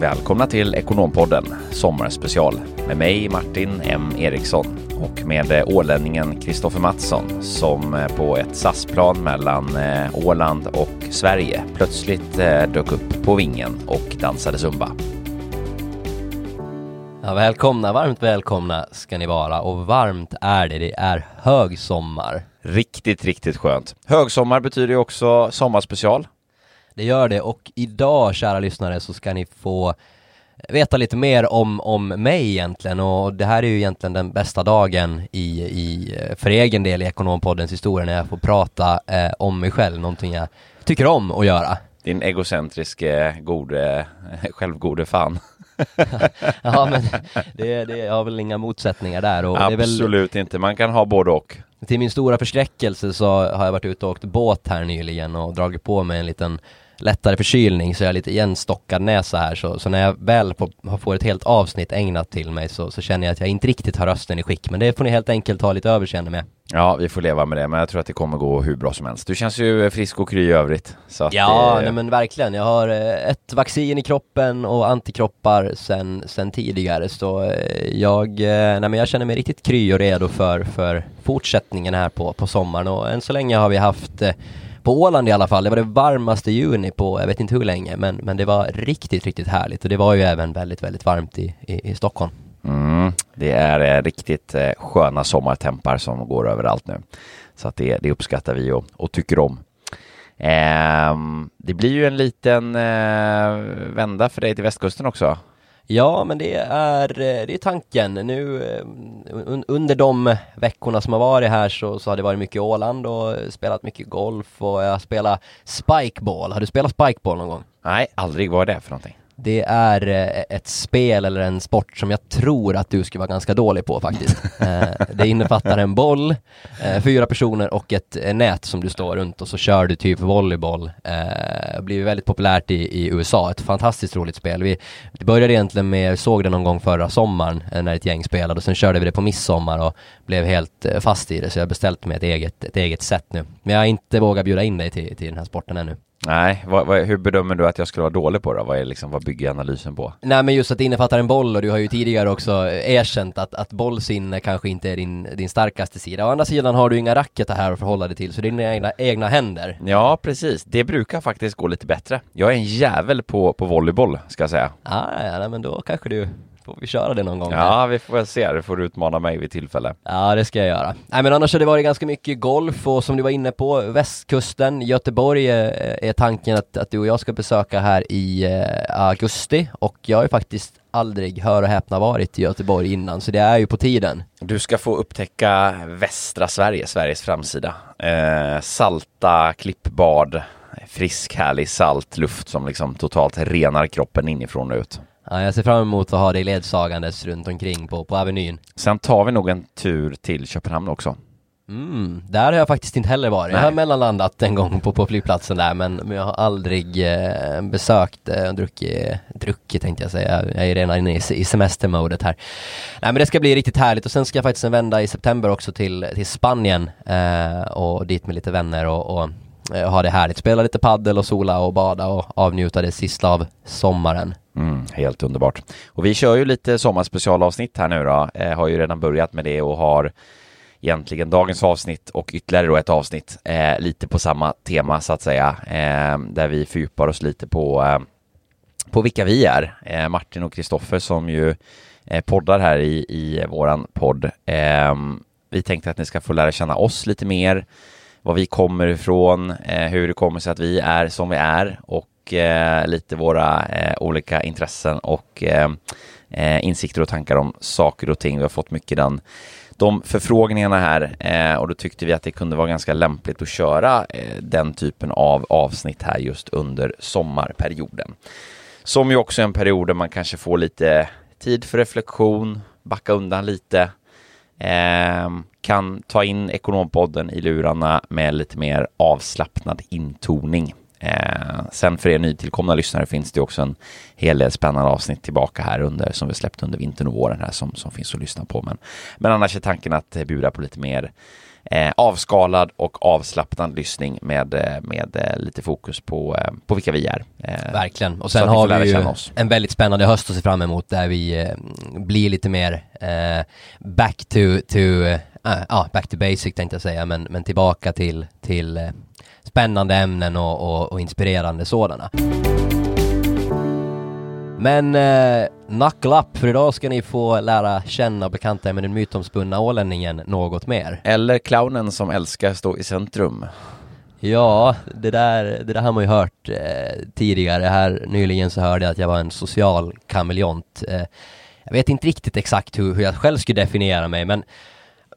välkomna till Ekonompodden, sommarspecial med mig Martin M Eriksson och med ålänningen Kristoffer Mattsson som på ett SAS-plan mellan eh, Åland och Sverige plötsligt eh, dök upp på vingen och dansade zumba. Ja, välkomna, varmt välkomna ska ni vara och varmt är det, det är högsommar. Riktigt, riktigt skönt. Högsommar betyder ju också sommarspecial. Det gör det och idag kära lyssnare så ska ni få veta lite mer om, om mig egentligen och det här är ju egentligen den bästa dagen i, i, för egen del i Ekonompoddens historia när jag får prata eh, om mig själv, någonting jag tycker om att göra. Din egocentriske, gode, självgode fan. ja men det, det har väl inga motsättningar där och Absolut väl, inte, man kan ha både och. Till min stora förskräckelse så har jag varit ute och åkt båt här nyligen och dragit på mig en liten lättare förkylning så jag har lite igenstockad näsa här så, så när jag väl får, får ett helt avsnitt ägnat till mig så, så känner jag att jag inte riktigt har rösten i skick men det får ni helt enkelt ha lite överseende med. Ja, vi får leva med det, men jag tror att det kommer gå hur bra som helst. Du känns ju frisk och kry i övrigt. Så ja, det... nej, men verkligen. Jag har eh, ett vaccin i kroppen och antikroppar sen, sen tidigare, så eh, jag, eh, nej, men jag känner mig riktigt kry och redo för, för fortsättningen här på, på sommaren och än så länge har vi haft på Åland i alla fall, det var det varmaste juni på jag vet inte hur länge, men, men det var riktigt, riktigt härligt och det var ju även väldigt, väldigt varmt i, i, i Stockholm. Mm, det är eh, riktigt eh, sköna sommartempar som går överallt nu. Så att det, det uppskattar vi och, och tycker om. Eh, det blir ju en liten eh, vända för dig till västkusten också. Ja, men det är, eh, det är tanken. Nu eh, under de veckorna som har varit här så, så har det varit mycket Åland och spelat mycket golf och jag har spelat spikeball. Har du spelat spikeball någon gång? Nej, aldrig. Vad är det för någonting? Det är eh, ett spel eller en sport som jag tror att du skulle vara ganska dålig på faktiskt. Eh, det innefattar en boll, eh, fyra personer och ett nät som du står runt och så kör du typ volleyboll. Det blir väldigt populärt i, i USA, ett fantastiskt roligt spel. Vi det började egentligen med, såg det någon gång förra sommaren när ett gäng spelade och sen körde vi det på midsommar och blev helt fast i det så jag har beställt mig ett eget, ett eget set nu. Men jag har inte vågat bjuda in dig till, till den här sporten ännu. Nej, vad, vad, hur bedömer du att jag skulle vara dålig på då? Vad, är liksom, vad bygger analysen på? Nej men just att det innefattar en boll och du har ju tidigare också erkänt att, att bollsinne kanske inte är din, din starkaste sida. Å andra sidan har du inga racketar här att förhålla dig till, så det är dina egna, egna händer. Ja, precis. Det brukar faktiskt gå lite bättre. Jag är en jävel på, på volleyboll, ska jag säga. Ah, ja, nej, men då kanske du får vi köra det någon gång. Ja, vi får väl se. Det får du utmana mig vid tillfälle. Ja, det ska jag göra. Nej, men annars har det varit ganska mycket golf och som du var inne på, västkusten, Göteborg är, är tanken att, att du och jag ska besöka här i eh, augusti och jag har ju faktiskt aldrig, hör och häpna, varit i Göteborg innan, så det är ju på tiden. Du ska få upptäcka västra Sverige, Sveriges framsida. Eh, salta klippbad, frisk härlig salt luft som liksom totalt renar kroppen inifrån och ut. Ja, jag ser fram emot att ha dig ledsagandes runt omkring på, på Avenyn. Sen tar vi nog en tur till Köpenhamn också. Mm, där har jag faktiskt inte heller varit. Nej. Jag har mellanlandat en gång på, på flygplatsen där men, men jag har aldrig eh, besökt eh, druckit, druckit tänkte jag säga. Jag är redan inne i, i semestermodet här. Nej men det ska bli riktigt härligt och sen ska jag faktiskt en vända i september också till, till Spanien eh, och dit med lite vänner och, och eh, Eh, ha det härligt. Spela lite paddel och sola och bada och avnjuta det sista av sommaren. Mm, helt underbart. Och vi kör ju lite sommarspecialavsnitt här nu då. Eh, har ju redan börjat med det och har egentligen dagens avsnitt och ytterligare då ett avsnitt eh, lite på samma tema så att säga. Eh, där vi fördjupar oss lite på, eh, på vilka vi är. Eh, Martin och Kristoffer som ju eh, poddar här i, i våran podd. Eh, vi tänkte att ni ska få lära känna oss lite mer, var vi kommer ifrån, eh, hur det kommer sig att vi är som vi är och eh, lite våra eh, olika intressen och eh, eh, insikter och tankar om saker och ting. Vi har fått mycket den, de förfrågningarna här eh, och då tyckte vi att det kunde vara ganska lämpligt att köra eh, den typen av avsnitt här just under sommarperioden. Som ju också är en period där man kanske får lite tid för reflektion, backa undan lite, Eh, kan ta in Ekonompodden i lurarna med lite mer avslappnad intoning. Eh, sen för er nytillkomna lyssnare finns det också en hel del spännande avsnitt tillbaka här under som vi släppt under vintern och våren här som, som finns att lyssna på. Men, men annars är tanken att bjuda på lite mer eh, avskalad och avslappnad lyssning med, eh, med eh, lite fokus på, eh, på vilka vi är. Verkligen, och sen har vi ju en väldigt spännande höst att se fram emot där vi blir lite mer back to, to ja, back to basic tänkte jag säga, men, men tillbaka till, till spännande ämnen och, och, och inspirerande sådana. Men eh, knuckle up, för idag ska ni få lära känna och bekanta er med den mytomspunna ålänningen något mer. Eller clownen som älskar stå i centrum. Ja, det där, det där har man ju hört eh, tidigare. Här nyligen så hörde jag att jag var en social kameleont. Eh, jag vet inte riktigt exakt hur, hur jag själv skulle definiera mig, men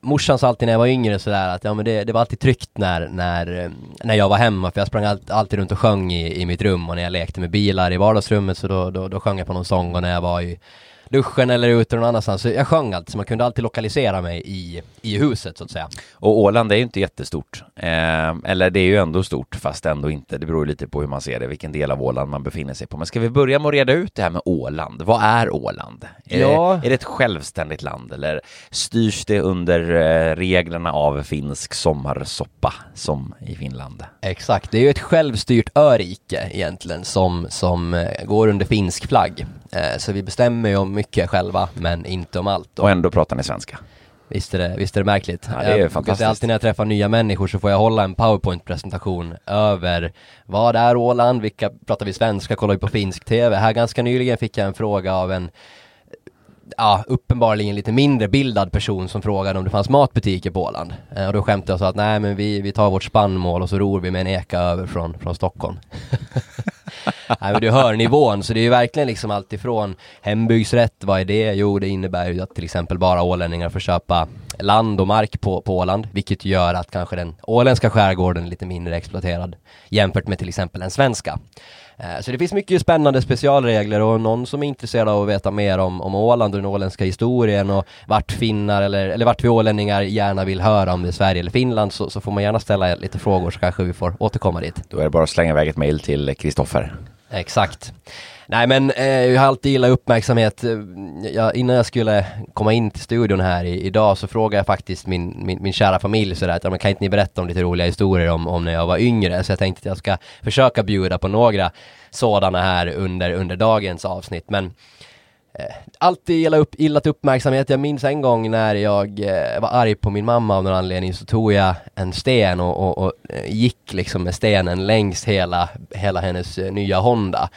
morsan sa alltid när jag var yngre sådär att ja men det, det var alltid tryggt när, när, eh, när jag var hemma för jag sprang all, alltid runt och sjöng i, i mitt rum och när jag lekte med bilar i vardagsrummet så då, då, då sjöng jag på någon sång och när jag var i duschen eller ute någon annanstans. Så jag sjöng alltid, så man kunde alltid lokalisera mig i, i huset så att säga. Och Åland är ju inte jättestort. Eh, eller det är ju ändå stort, fast ändå inte. Det beror lite på hur man ser det, vilken del av Åland man befinner sig på. Men ska vi börja med att reda ut det här med Åland? Vad är Åland? Är, ja. det, är det ett självständigt land eller styrs det under eh, reglerna av finsk sommarsoppa som i Finland? Exakt, det är ju ett självstyrt örike egentligen som, som eh, går under finsk flagg. Eh, så vi bestämmer ju om mycket själva, men inte om allt. Och ändå pratar ni svenska? Visst är det, visst är det märkligt? Ja, det är jag fantastiskt. Alltid när jag träffar nya människor så får jag hålla en powerpoint-presentation över vad är Åland, vilka pratar vi svenska, kollar vi på finsk TV. Här ganska nyligen fick jag en fråga av en ja, uppenbarligen lite mindre bildad person som frågade om det fanns matbutiker på Åland. Eh, och då skämtade jag och sa att nej men vi, vi tar vårt spannmål och så ror vi med en eka över från, från Stockholm. nej men du hör nivån, så det är ju verkligen liksom alltifrån hembygdsrätt, vad är det? Jo det innebär ju att till exempel bara ålänningar får köpa land och mark på, på Åland, vilket gör att kanske den åländska skärgården är lite mindre exploaterad jämfört med till exempel den svenska. Eh, så det finns mycket spännande specialregler och någon som är intresserad av att veta mer om, om Åland och den åländska historien och vart finnar eller, eller vart vi ålänningar gärna vill höra om det är Sverige eller Finland så, så får man gärna ställa lite frågor så kanske vi får återkomma dit. Då är det bara att slänga iväg ett mejl till Kristoffer. Exakt. Nej men eh, jag har alltid gillat uppmärksamhet. Jag, innan jag skulle komma in till studion här i, idag så frågade jag faktiskt min, min, min kära familj sådär att kan inte ni berätta om lite roliga historier om, om när jag var yngre? Så jag tänkte att jag ska försöka bjuda på några sådana här under, under dagens avsnitt. Men Eh, alltid gillat, upp, gillat uppmärksamhet. Jag minns en gång när jag eh, var arg på min mamma av någon anledning så tog jag en sten och, och, och eh, gick liksom med stenen längs hela, hela hennes eh, nya Honda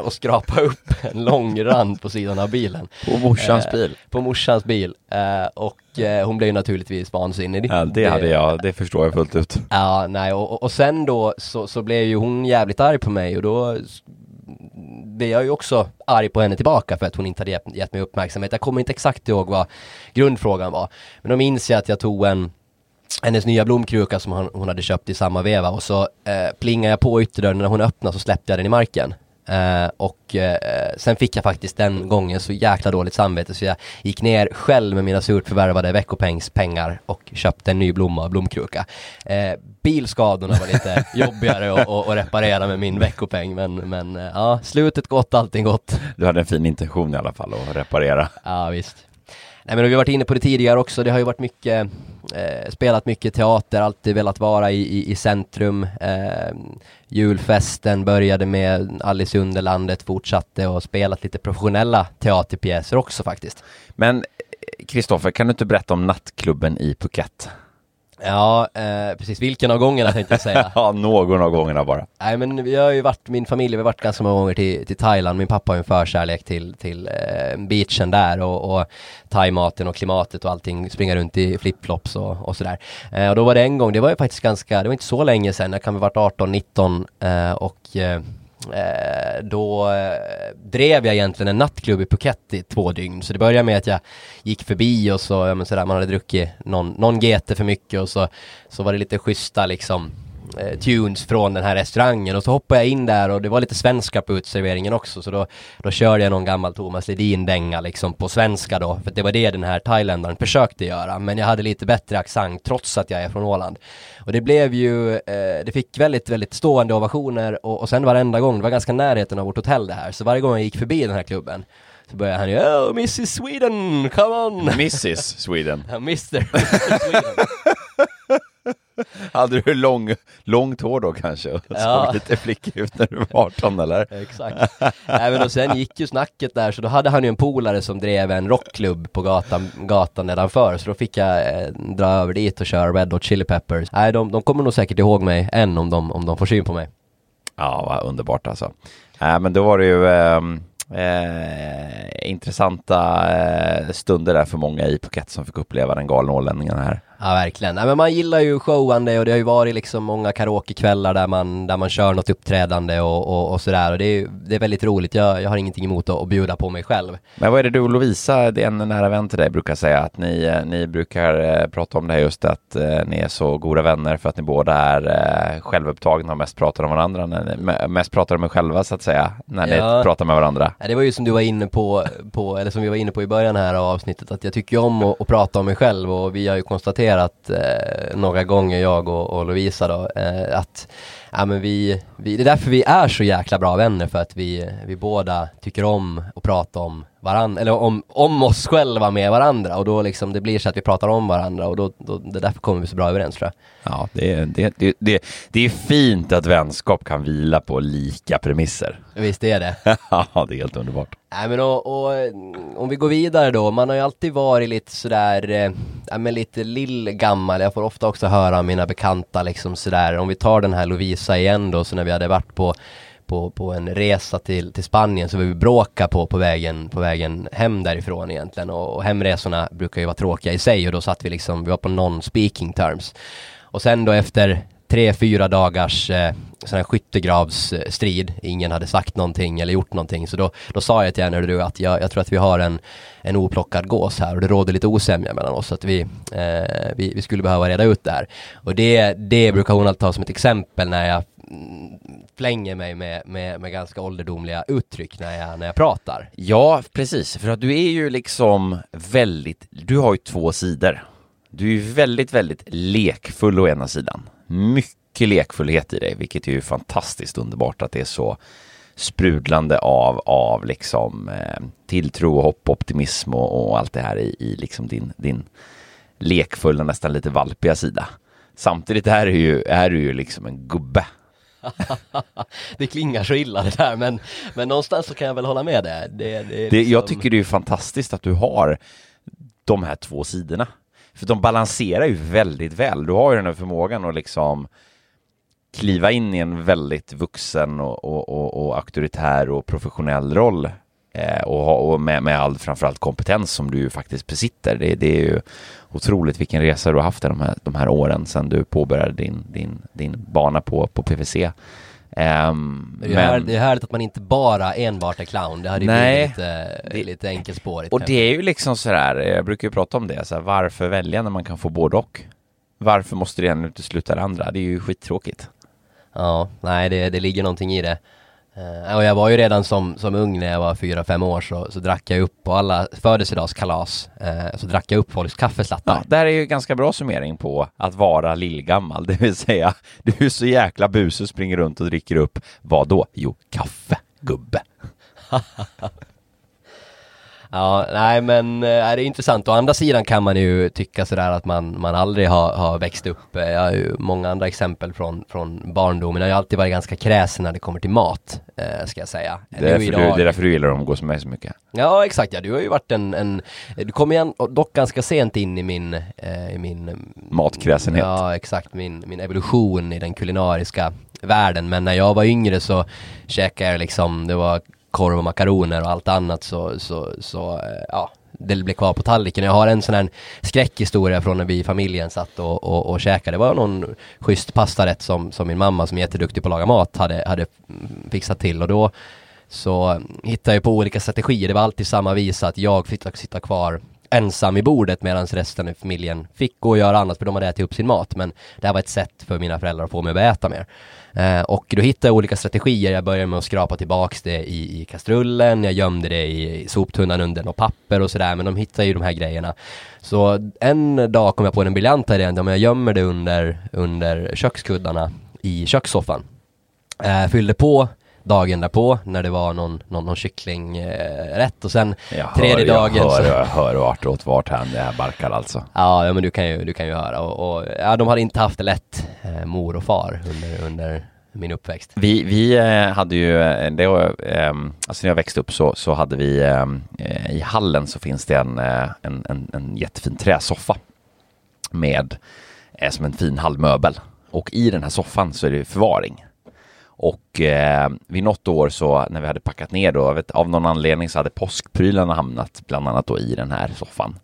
och skrapade upp en lång rand på sidan av bilen. På morsans eh, bil? På morsans bil. Eh, och hon blev naturligtvis vansinnig. Ja, det, det hade jag, det förstår jag fullt ut. Ja, nej, och, och sen då så, så blev ju hon jävligt arg på mig och då blev jag ju också arg på henne tillbaka för att hon inte hade gett, gett mig uppmärksamhet. Jag kommer inte exakt ihåg vad grundfrågan var. Men då minns jag att jag tog en hennes nya blomkruka som hon, hon hade köpt i samma veva och så eh, plingade jag på ytterdörren när hon öppnade så släppte jag den i marken. Uh, och uh, sen fick jag faktiskt den gången så jäkla dåligt samvete så jag gick ner själv med mina surt förvärvade veckopengspengar och köpte en ny blomma och blomkruka. Uh, bilskadorna var lite jobbigare att, reparera med min veckopeng men, men ja, slutet gott, allting gott. Du hade en fin intention i alla fall att reparera. Ja, visst. Nej men vi har varit inne på det tidigare också, det har ju varit mycket, eh, spelat mycket teater, alltid velat vara i, i, i centrum. Eh, julfesten började med Alice i Underlandet, fortsatte och spelat lite professionella teaterpjäser också faktiskt. Men eh, Kristoffer, kan du inte berätta om nattklubben i Phuket? Ja, eh, precis. Vilken av gångerna tänkte jag säga. ja, någon av gångerna bara. Nej, men vi har ju varit, min familj, vi har varit ganska många gånger till, till Thailand. Min pappa har ju en förkärlek till, till eh, beachen där och, och thaimaten och klimatet och allting. Springa runt i flipflops och, och sådär. Eh, och då var det en gång, det var ju faktiskt ganska, det var inte så länge sedan, jag kan ha varit 18, 19 eh, och eh, Eh, då eh, drev jag egentligen en nattklubb i Phuket i två dygn. Så det började med att jag gick förbi och så, ja men sådär, man hade druckit någon, någon GT för mycket och så, så var det lite schyssta liksom eh, tunes från den här restaurangen och så hoppade jag in där och det var lite svenska på utserveringen också så då, då körde jag någon gammal Thomas Ledin-dänga liksom på svenska då för det var det den här thailändaren försökte göra men jag hade lite bättre accent trots att jag är från Åland. Och det blev ju, eh, det fick väldigt, väldigt stående ovationer och, och sen varenda gång, det var ganska närheten av vårt hotell det här, så varje gång jag gick förbi den här klubben Så börjar han ju Oh Mrs Sweden, come on! Mrs Sweden. Mr. Sweden. Hade du lång, långt hår då kanske? Och Ja. såg lite flickig ut när du var 18 eller? Exakt. Även och sen gick ju snacket där, så då hade han ju en polare som drev en rockklubb på gatan, gatan nedanför, så då fick jag eh, dra över dit och köra Red Hot Chili Peppers. Nej, de, de kommer nog säkert ihåg mig än om de, om de får syn på mig. Ja, vad underbart alltså. Äh, men då var det ju ehm, eh, intressanta eh, stunder där för många i Phuket som fick uppleva den galna ålänningen här. Ja, verkligen. Nej, men man gillar ju showande och det har ju varit liksom många karaokekvällar där man, där man kör något uppträdande och, och, och sådär och det är, det är väldigt roligt. Jag, jag har ingenting emot att, att bjuda på mig själv. Men vad är det du och Lovisa, det är en nära vän till dig, brukar säga att ni, eh, ni brukar eh, prata om det här just att eh, ni är så goda vänner för att ni båda är eh, självupptagna och mest pratar om varandra, ni, me- mest pratar om er själva så att säga, när Ja. ni pratar med varandra. Ja, det var ju som du var inne på, på, eller som vi var inne på i början här av avsnittet, att jag tycker om att, att prata om mig själv och vi har ju konstaterat eh, några gånger, jag och, och Lovisa då, eh, att ja, men vi, vi, det är därför vi är så jäkla bra vänner, för att vi, vi båda tycker om att prata om varandra, eller om, om oss själva med varandra och då liksom det blir så att vi pratar om varandra och då, då det är därför kommer vi så bra överens tror jag. Ja, det, är- det, det, det, det är fint att vänskap kan vila på lika premisser. Visst är det. Ja, det är helt underbart. Nej men och, och om vi går vidare då, man har ju alltid varit lite sådär, eh, ja men lite lillgammal, jag får ofta också höra av mina bekanta liksom sådär, om vi tar den här Lovisa igen då, så när vi hade varit på på, på en resa till, till Spanien så vi bråkade på, på, vägen, på vägen hem därifrån egentligen och, och hemresorna brukar ju vara tråkiga i sig och då satt vi liksom, vi var på non-speaking terms. Och sen då efter tre, fyra dagars eh, sån här skyttegravsstrid, ingen hade sagt någonting eller gjort någonting, så då, då sa jag till henne du att jag, jag tror att vi har en, en oplockad gås här och det råder lite osämja mellan oss, så att vi, eh, vi, vi skulle behöva reda ut det här. Och det, det brukar hon alltid ta som ett exempel när jag mm, flänger mig med, med, med ganska ålderdomliga uttryck när jag, när jag pratar. Ja, precis. För att du är ju liksom väldigt, du har ju två sidor. Du är ju väldigt, väldigt lekfull å ena sidan. Mycket lekfullhet i dig, vilket är ju fantastiskt underbart att det är så sprudlande av, av liksom eh, tilltro, hopp, optimism och, och allt det här i, i liksom din, din lekfulla, nästan lite valpiga sida. Samtidigt är du ju, är du ju liksom en gubbe. det klingar så illa det där men, men någonstans så kan jag väl hålla med det. det, det, Det, jag liksom- tycker det är fantastiskt att du har de här två sidorna. För de balanserar ju väldigt väl. Du har ju den här förmågan att liksom kliva in i en väldigt vuxen och, och, och, och auktoritär och professionell roll. Eh, och ha, och med, med all framförallt kompetens som du ju faktiskt besitter. Det, det är ju otroligt vilken resa du har haft de här, de här åren sedan du påbörjade din, din, din bana på, på PVC. Ehm, Det är, här, det är härligt att man inte bara enbart är clown, det hade ju blivit lite, det- lite enkelspårigt. Och kanske. det är ju liksom sådär, jag brukar ju prata om det, så här, varför välja när man kan få både och? Varför måste det ena utesluta det andra? Det är ju skittråkigt. Ja, nej det, det ligger någonting i det. Eh, och jag var ju redan som, som ung när jag var fyra fem år så, så drack jag upp på alla födelsedagskalas eh, så drack jag upp folks kaffeslattar. Ja, där är ju ganska bra summering på att vara lillgammal, det vill säga du är så jäkla busig och springer runt och dricker upp, vad då? Jo, kaffe, gubbe. Ja, nej men eh, det är intressant. Å andra sidan kan man ju tycka sådär att man, man aldrig har, har växt upp. Eh, Jag har ju många andra exempel från, från barndomen. Jag har alltid varit ganska kräsen när det kommer till mat, eh, ska jag säga. Det är, idag- du, det är därför du gillar att umgås med mig så mycket. Ja exakt ja, du har ju varit en, en du kom igen dock ganska sent in i min, eh, i min Matkräsenhet. Ja exakt, min, min evolution i den kulinariska världen. Men när jag var yngre så käkade jag liksom, det var korv och makaroner och allt annat så, så, så eh, ja, det blev kvar på tallriken. Jag har en sån här skräckhistoria från när vi i familjen satt och, och, och käkade. Det var någon schysst pastarätt som, som min mamma som är jätteduktig på att laga mat hade, hade fixat till och då så eh, hittade jag på olika strategier. Det var alltid samma visa att jag fick sitta kvar ensam i bordet medan resten i familjen fick gå och göra annat för de hade ätit upp sin mat. Men det här var ett sätt för mina föräldrar att få mig att börja äta mer. Eh, och då hittade jag olika strategier. Jag började med att skrapa tillbaks det i, i kastrullen, jag gömde det i, i soptunnan under något papper och sådär. Men de hittade ju de här grejerna. Så en dag kom jag på den briljanta idén, om jag gömmer det under, under kökskuddarna i kökssoffan. Eh, fyllde på dagen därpå när det var någon, någon, någon kycklingrätt och sen Jag tredje hör, dagen Jag så- hör, jag hör vart åt vart han det här barkar alltså. Ja, ja men du kan ju, du kan ju höra och, och ja, de hade inte haft det lätt, eh, mor och far under, under min uppväxt. Vi, vi eh, hade ju, eh, det ehm, alltså när jag växte upp så, så hade vi ehm, eh, i hallen så finns det en, eh, en, en, en jättefin träsoffa med eh, som en fin hallmöbel. Och i den här soffan så är det förvaring. Och eh, vid något år så när vi hade packat ner då, vet, av någon anledning så hade påskprylarna hamnat bland annat då i den här soffan.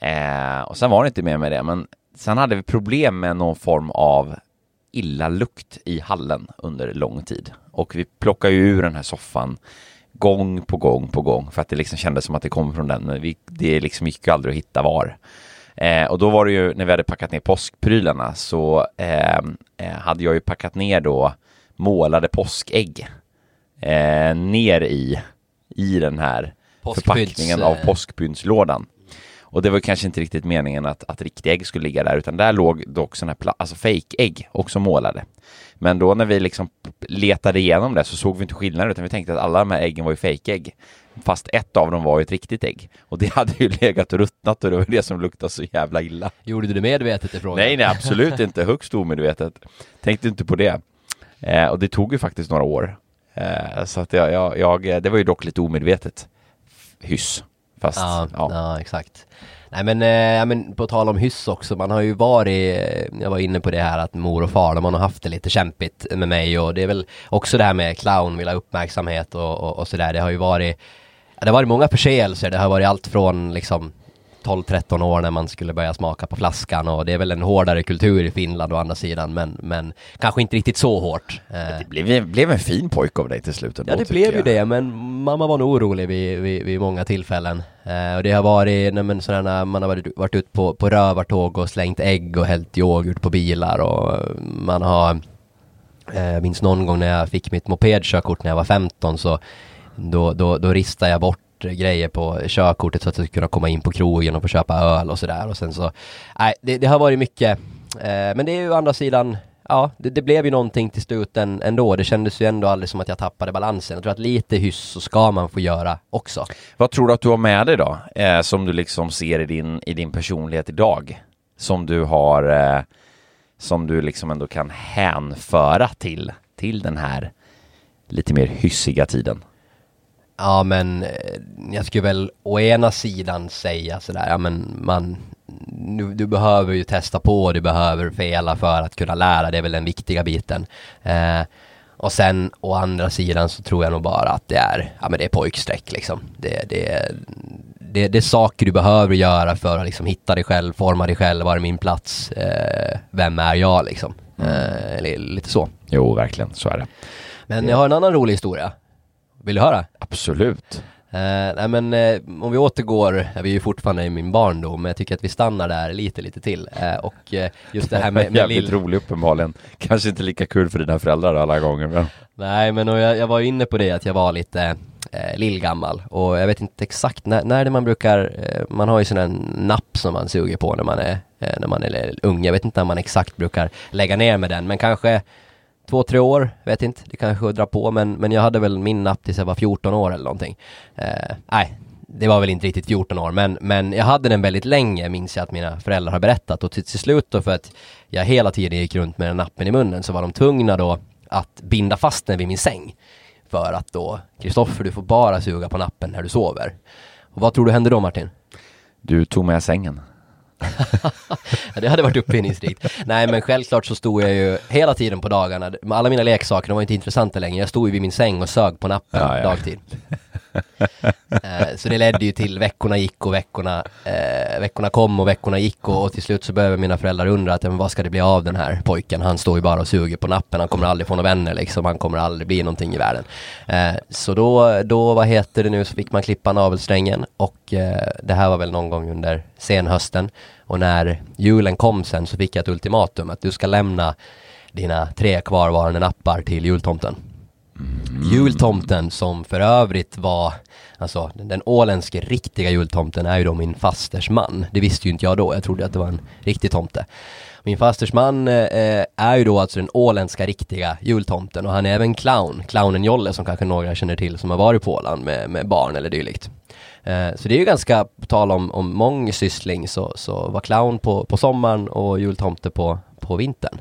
Eh, och sen var det inte mer med det, men sen hade vi problem med någon form av illalukt i hallen under lång tid. Och vi plockade ju ur den här soffan gång på gång på gång för att det liksom kändes som att det kom från den, men vi, det liksom gick ju aldrig att hitta var. Eh, och då var det ju när vi hade packat ner påskprylarna så eh, eh, hade jag ju packat ner då målade påskägg eh, ner i, i den här Påskpynts, förpackningen av eh, påskpyntslådan. Och det var kanske inte riktigt meningen att, att riktiga ägg skulle ligga där, utan där låg dock sådana här alltså fake-ägg också målade. Men då när vi liksom letade igenom det så såg vi inte skillnad utan vi tänkte att alla de här äggen var ju fake-ägg. Fast ett av dem var ju ett riktigt ägg. Och det hade ju legat och ruttnat och det var det som luktade så jävla illa. Gjorde du det medvetet i frågan? Nej, nej, absolut inte. Högst omedvetet. Tänkte inte på det. Eh, och det tog ju faktiskt några år. Eh, så att jag, jag, jag, det var ju dock lite omedvetet hyss. Fast, Ja, ja. ja. exakt. Nej men, eh, men på tal om hyss också, man har ju varit, eh, jag var inne på det här att mor och far, de har haft det lite kämpigt med mig och det är väl också det här med clown, vill ha uppmärksamhet och, och, och sådär. Det har ju varit, det har varit många förseelser, det har varit allt från liksom 12-13 år när man skulle börja smaka på flaskan och det är väl en hårdare kultur i Finland å andra sidan men, men kanske inte riktigt så hårt. Eh, Det blev, blev en fin pojk av dig till slut ändå, Ja det blev ju jag. det, men mamma var nog orolig vid, vid, vid många tillfällen. Eh, och det har varit, nej, men sådana, man har varit, varit ute på, på rövartåg och slängt ägg och hällt yoghurt på bilar och eh, man har, eh, jag minns någon gång när jag fick mitt mopedkörkort när jag var 15 så då, då, då ristade jag bort Eh, grejer på körkortet så att jag skulle kunna komma in på krogen och få köpa öl och sådär och sen så, nej det, det har varit mycket, eh, men det är ju å andra sidan Ja, det, det blev ju någonting till slut ändå. Det kändes ju ändå aldrig som att jag tappade balansen. Jag tror att lite hyss så ska man få göra också. Vad tror du att du har med dig då? Eh, som du liksom ser i din, i din personlighet idag? Som du har, eh, som du liksom ändå kan hänföra till, till den här lite mer hyssiga tiden? Ja men eh, jag skulle väl å ena sidan säga sådär, ja men man du, du behöver ju testa på, du behöver fela för att kunna lära, det är väl den viktiga biten. Eh, och sen å andra sidan så tror jag nog bara att det är, ja men det är pojkstreck liksom. Det, det, det, det är saker du behöver göra för att liksom hitta dig själv, forma dig själv, var är min plats, eh, vem är jag liksom. Eh, eller lite så. Jo, verkligen, så är det. Men jag har en annan rolig historia. Vill du höra? Absolut. Eh, nej men eh, om vi återgår, vi är ju fortfarande i min barndom, men jag tycker att vi stannar där lite, lite till. Eh, och just det här med, med Jävligt lill... rolig uppenbarligen. Kanske inte lika kul för dina föräldrar alla gånger, men Nej men och jag, jag var ju inne på det att jag var lite eh, lillgammal och jag vet inte exakt när, när det man brukar, man har ju sån här napp som man suger på när man är, när man är ung. Jag vet inte när man exakt brukar lägga ner med den, men kanske två, tre år, vet inte, det kanske drar på, men, men jag hade väl min napp tills jag var 14 år eller någonting. Eh, nej, det var väl inte riktigt 14 år, men, men jag hade den väldigt länge, minns jag att mina föräldrar har berättat. Och till, till slut då, för att jag hela tiden gick runt med den nappen i munnen, så var de tvungna då att binda fast den vid min säng. För att då, Kristoffer, du får bara suga på nappen när du sover. Och vad tror du hände då, Martin? du tog med sängen. Det hade varit uppfinningsrikt. Nej men självklart så stod jag ju hela tiden på dagarna, alla mina leksaker de var inte intressanta längre, jag stod ju vid min säng och sög på nappen Ja, ja. dagtid. Eh, så det ledde ju till veckorna gick och veckorna, eh, veckorna kom och veckorna gick och, och till slut så började mina föräldrar undra att men vad ska det bli av den här pojken? Han står ju bara och suger på nappen, han kommer aldrig få några vänner liksom, han kommer aldrig bli någonting i världen. Eh, så då, då, vad heter det nu, så fick man klippa navelsträngen och eh, det här var väl någon gång under senhösten. Och när julen kom sen så fick jag ett ultimatum att du ska lämna dina tre kvarvarande nappar till jultomten. Mm. Jultomten som för övrigt var, alltså den åländske riktiga jultomten är ju då min fasters man. Det visste ju inte jag då, jag trodde att det var en riktig tomte. Min fasters man eh, är ju då alltså den åländska riktiga jultomten och han är även clown, clownen Jolle som kanske några känner till som har varit på Åland med, med barn eller dylikt. Eh, så det är ju ganska, på tal om, om mångsyssling, så, så var clown på, på sommaren och jultomte på, på vintern.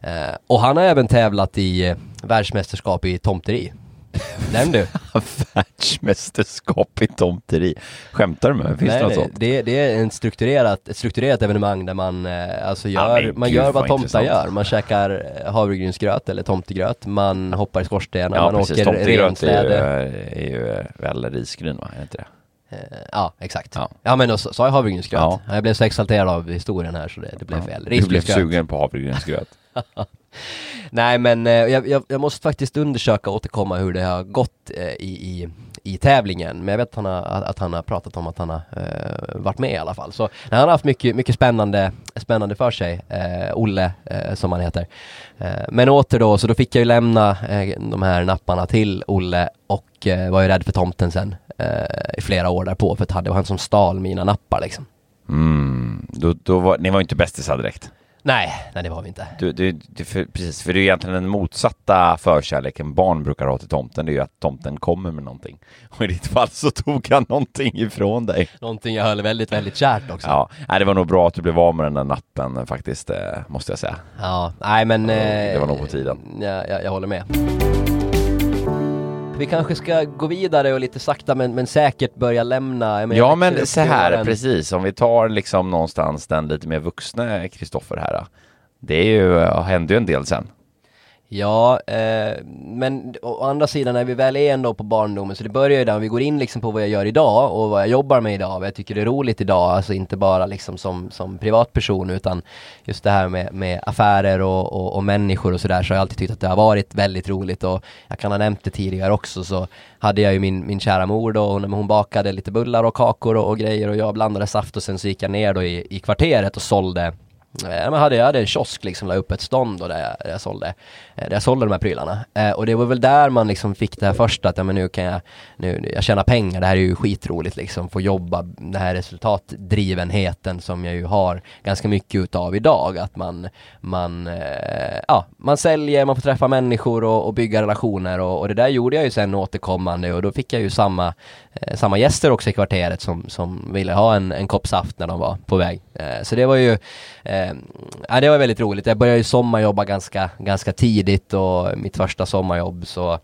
Eh, och han har även tävlat i eh, världsmästerskap i tomteri. Den du! Världsmästerskap i tomteri. Skämtar du med mig? Finns Nej, det något nej, sånt? det, det är en strukturerat, ett strukturerat evenemang där man eh, alltså gör, men man gud, gör vad tomtar gör. Man käkar eh, havregrynsgröt eller tomtegröt, man hoppar i skorstenar, Ja, man precis. åker Tomtegröt är ju, är ju väl risgryn, va? Är inte det? Eh, Ja, exakt. Ja. Ja, men då sa jag havregrynsgröt. Ja. Jag blev så exalterad av historien här så det, det blev Ja. fel. Du blev sugen på havregrynsgröt. Nej men eh, jag, jag, jag måste faktiskt undersöka och återkomma hur det har gått eh, i, i, i tävlingen. Men jag vet att han har, att, han har pratat om att han har eh, varit med i alla fall. Så nej, han har haft mycket, mycket spännande, spännande för sig. Eh, Olle eh, som han heter. Eh, men åter då, så då fick jag ju lämna eh, de här napparna till Olle och eh, var ju rädd för tomten sen eh, i flera år därpå. För att det var han som stal mina nappar liksom. Mm. Då, då var, ni var ju inte bästisar direkt. Nej, nej det var vi inte. Du, du, du, för, precis, för det är egentligen den motsatta förkärleken barn brukar ha till tomten. Det är ju att tomten kommer med någonting. Och i ditt fall så tog han någonting ifrån dig. Någonting jag höll väldigt, väldigt kärt också. Ja, nej, det var nog bra att du blev av med den där nappen eh, faktiskt, eh, måste jag säga. Ja, nej men... Eh, det var nog på tiden. Ja, jag, jag håller med. Vi kanske ska gå vidare och lite sakta men, men säkert börja lämna... menar, Ja, men så här, åren. precis. Om vi tar liksom någonstans den lite mer vuxna Kristoffer här. Det är ju, hände ju en del sen. Ja, eh, men å andra sidan när vi väl är ändå på barndomen så det börjar ju där, vi går in liksom på vad jag gör idag och vad jag jobbar med idag, vad jag tycker är roligt idag, alltså inte bara liksom som, som privatperson utan just det här med, med affärer och, och, och människor och sådär så har jag alltid tyckt att det har varit väldigt roligt och jag kan ha nämnt det tidigare också så hade jag ju min, min kära mor då och när hon bakade lite bullar och kakor och, och grejer och jag blandade saft och sen så gick jag ner då i, i kvarteret och sålde Eh, men hade, jag hade en kiosk liksom, la upp ett stånd och där jag, där jag sålde, eh, där jag sålde de här prylarna. Eh, och det var väl där man liksom fick det här första att, ja men nu kan jag, nu, jag tjänar pengar, det här är ju skitroligt liksom, få jobba, den här resultatdrivenheten som jag ju har ganska mycket utav idag, att man, man, eh, ja, man säljer, man får träffa människor och, och bygga relationer och, och det där gjorde jag ju sen återkommande och då fick jag ju samma, eh, samma gäster också i kvarteret som, som ville ha en, en kopp saft när de var på väg. Eh, så det var ju eh, Eh, ja, det var väldigt roligt. Jag började ju sommarjobba ganska, ganska tidigt och mitt första sommarjobb så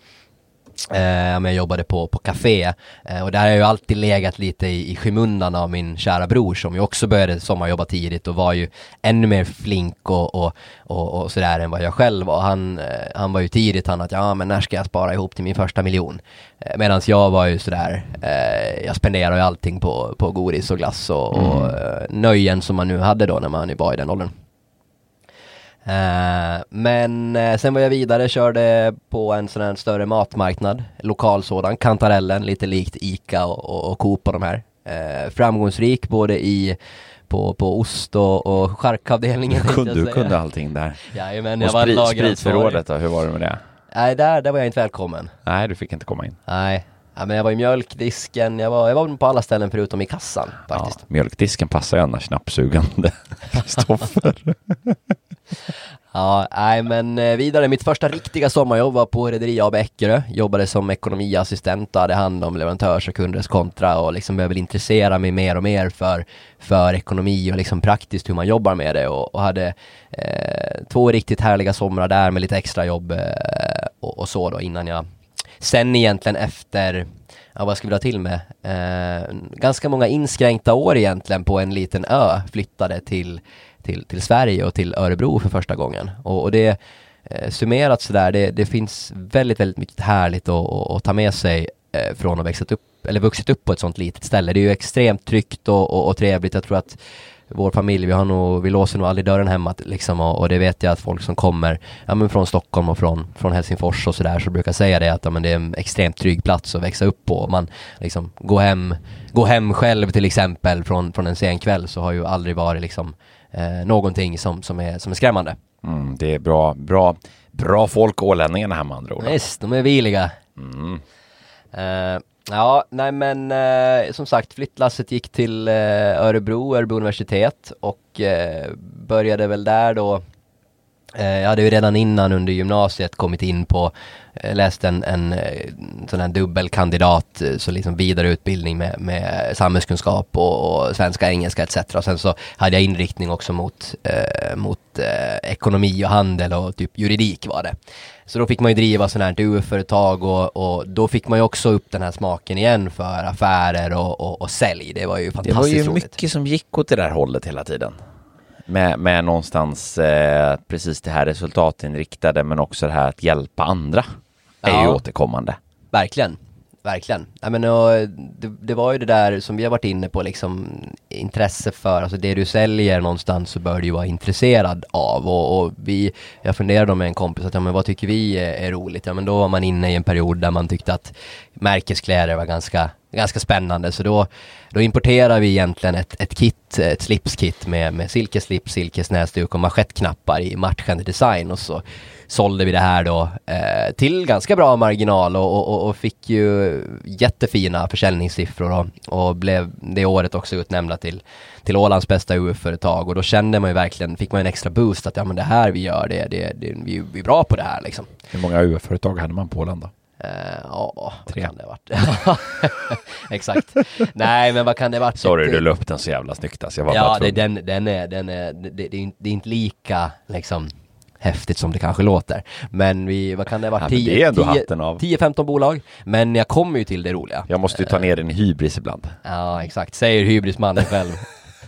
Eh, men jag jobbade på, på café eh, och där har jag ju alltid legat lite i, i skymundan av min kära bror som ju också började sommarjobba tidigt och var ju ännu mer flink och, och, och, och sådär än vad jag själv var. Han, eh, han var ju tidigt han att ja men när ska jag spara ihop till min första miljon? Eh, Medan jag var ju sådär, eh, jag spenderade ju allting på, på godis och glass och, och eh, nöjen som man nu hade då när man var i den åldern. Eh, men eh, sen var jag vidare, körde på en sån här större matmarknad, lokal sådan, Kantarellen, lite likt Ica och, och, och Coop och de här. Eh, framgångsrik både i på, på ost och, och charkavdelningen Du kunde, jag du kunde allting där. Jajamän, jag Och var sprit, lageransvarig. spritförrådet då, hur var det med det? Nej, där, där var jag inte välkommen. Nej, du fick inte komma in. Nej, ja, men jag var i mjölkdisken, jag var, jag var på alla ställen förutom i kassan faktiskt. Ja, mjölkdisken passar ju annars knappsugande Kristoffer. Ja, nej men eh, vidare, mitt första riktiga sommarjobb var på Rederi AB Eckerö, jobbade som ekonomiassistent och hade hand om leverantörs och kunders kontra och liksom började väl intressera mig mer och mer för, för ekonomi och liksom praktiskt hur man jobbar med det. Och, och hade eh, två riktigt härliga somrar där med lite extra jobb eh, och, och så då innan jag sen egentligen efter Ja, vad ska vi dra till med? Eh, ganska många inskränkta år egentligen på en liten ö flyttade till, till, till Sverige och till Örebro för första gången. Och, och det eh, summerat sådär, det, det finns väldigt, väldigt mycket härligt att, att, att ta med sig eh, från att växa upp, eller vuxit upp på ett sånt litet ställe. Det är ju extremt tryggt och, och, och trevligt. Jag tror att vår familj, vi har nog, vi låser nog aldrig dörren hemma liksom och, och det vet jag att folk som kommer ja, men från Stockholm och från, från Helsingfors och sådär så brukar säga det att ja, men det är en extremt trygg plats att växa upp på. Man liksom går hem, går hem själv till exempel från, från en sen kväll så har ju aldrig varit liksom eh, någonting som, som, är, som är skrämmande. Mm, det är bra, bra Bra folk ålänningarna här med andra ord. Visst, de är viliga. Mm. Eh, ja, nej men eh, som sagt flyttlasset gick till eh, Örebro, Örebro universitet och eh, började väl där då jag hade ju redan innan under gymnasiet kommit in på, eh, läst en, en eh, sån här dubbelkandidat, eh, så liksom vidareutbildning med, med samhällskunskap och, och svenska, engelska etc. Och sen så hade jag inriktning också mot, eh, mot eh, ekonomi och handel och typ juridik var det. Så då fick man ju driva sådana här UF-företag och, och då fick man ju också upp den här smaken igen för affärer och, och, och sälj. Det var ju Det fantastiskt var ju roligt. mycket som gick åt det där hållet hela tiden. Med, med någonstans eh, precis det här resultatinriktade men också det här att hjälpa andra. Är ju Ja. återkommande. Verkligen, verkligen. Ja, men, och, det, det var ju det där som vi har varit inne på, liksom intresse för, alltså det du säljer någonstans så bör du ju vara intresserad av och, och vi, jag funderade med en kompis att ja men vad tycker vi är, är roligt? Ja men då var man inne i en period där man tyckte att märkeskläder var ganska, ganska spännande så då, då importerar vi egentligen ett, ett kit, ett slipskit med, med silkeslips, silkesnäsduk och manschettknappar i matchande design och så sålde vi det här då eh, till ganska bra marginal och, och, och- och fick ju jättefina försäljningssiffror och, och blev det året också utnämnda till, till Ålands bästa UF-företag och då kände man ju verkligen, fick man en extra boost att ja men det här vi gör, det, det, det, vi, vi är bra på det här liksom. Hur många UF-företag hade man på Åland då? Eh, Ja, vad Tre. kan det ha varit? Exakt. Nej, men vad kan det ha varit? Sorry, du la upp den så jävla snyggt alltså. Jag var Ja, det, den, den är, den är, det, det, är inte- det är inte lika liksom häftigt som det kanske låter. Men vi, vad kan det av. 10-15 bolag. Men jag kommer ju till det roliga. Jag måste ju ta ner den i hybris ibland. Ja, exakt. Säger hybrismannen själv.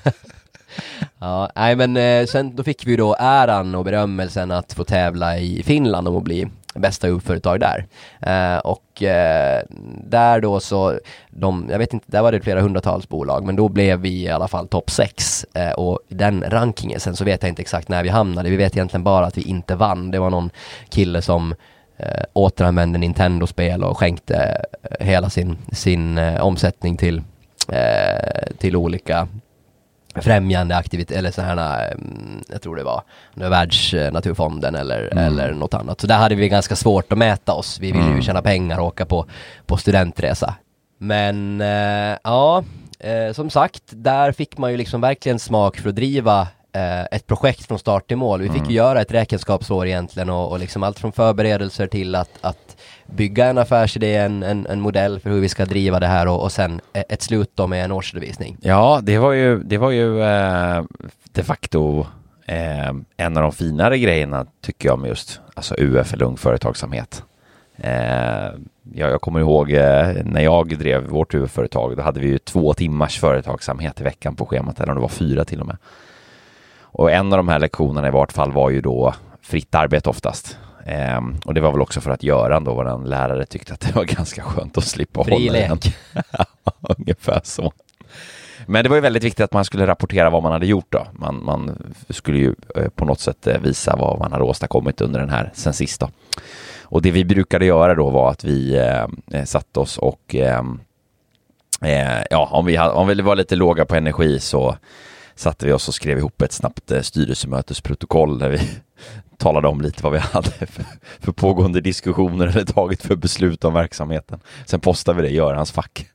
ja, nej men eh, sen då fick vi ju då äran och berömmelsen att få tävla i Finland om att bli bästa uppföretag där. Eh, och eh, där då så, de, jag vet inte, där var det flera hundratals bolag, men då blev vi i alla fall topp 6. Eh, och den rankingen, sen så vet jag inte exakt när vi hamnade, vi vet egentligen bara att vi inte vann. Det var någon kille som eh, återanvände Nintendo-spel och skänkte eh, hela sin, sin eh, omsättning till, eh, till olika främjande aktiviteter, eller sådana här, mm, jag tror det var, det var Världsnaturfonden eller, Mm. eller något annat. Så där hade vi ganska svårt att mäta oss. Vi ville ju Mm. tjäna pengar och åka på, på studentresa. Men eh, ja, eh, som sagt, där fick man ju liksom verkligen smak för att driva eh, ett projekt från start till mål. Vi fick Mm. ju göra ett räkenskapsår egentligen och, och liksom allt från förberedelser till att, att bygga en affärsidé, en, en, en modell för hur vi ska driva det här och, och sen e, ett slut då med en årsredovisning. Ja, det var ju, det var ju eh, de facto eh, en av de finare grejerna tycker jag med just alltså UF eller Ung Företagsamhet. Eh, jag, jag kommer ihåg eh, när jag drev vårt UF-företag, då hade vi ju två timmars företagsamhet i veckan på schemat, eller om det var fyra till och med. Och en av de här lektionerna i vart fall var ju då fritt arbete oftast. Ehm, och det var väl också för att Göran då, vår lärare, tyckte att det var ganska skönt att slippa Fri hålla den. Ungefär så. Men det var ju väldigt viktigt att man skulle rapportera vad man hade gjort då. Man, man skulle ju eh, på något sätt eh, visa vad man hade åstadkommit under den här sen sist då. Och det vi brukade göra då var att vi eh, eh, satte oss och eh, eh, ja, om vi, ha- om vi var lite låga på energi så satte vi oss och skrev ihop ett snabbt styrelsemötesprotokoll där vi talade om lite vad vi hade för, för pågående diskussioner eller tagit för beslut om verksamheten. Sen postade vi det i Görans fack.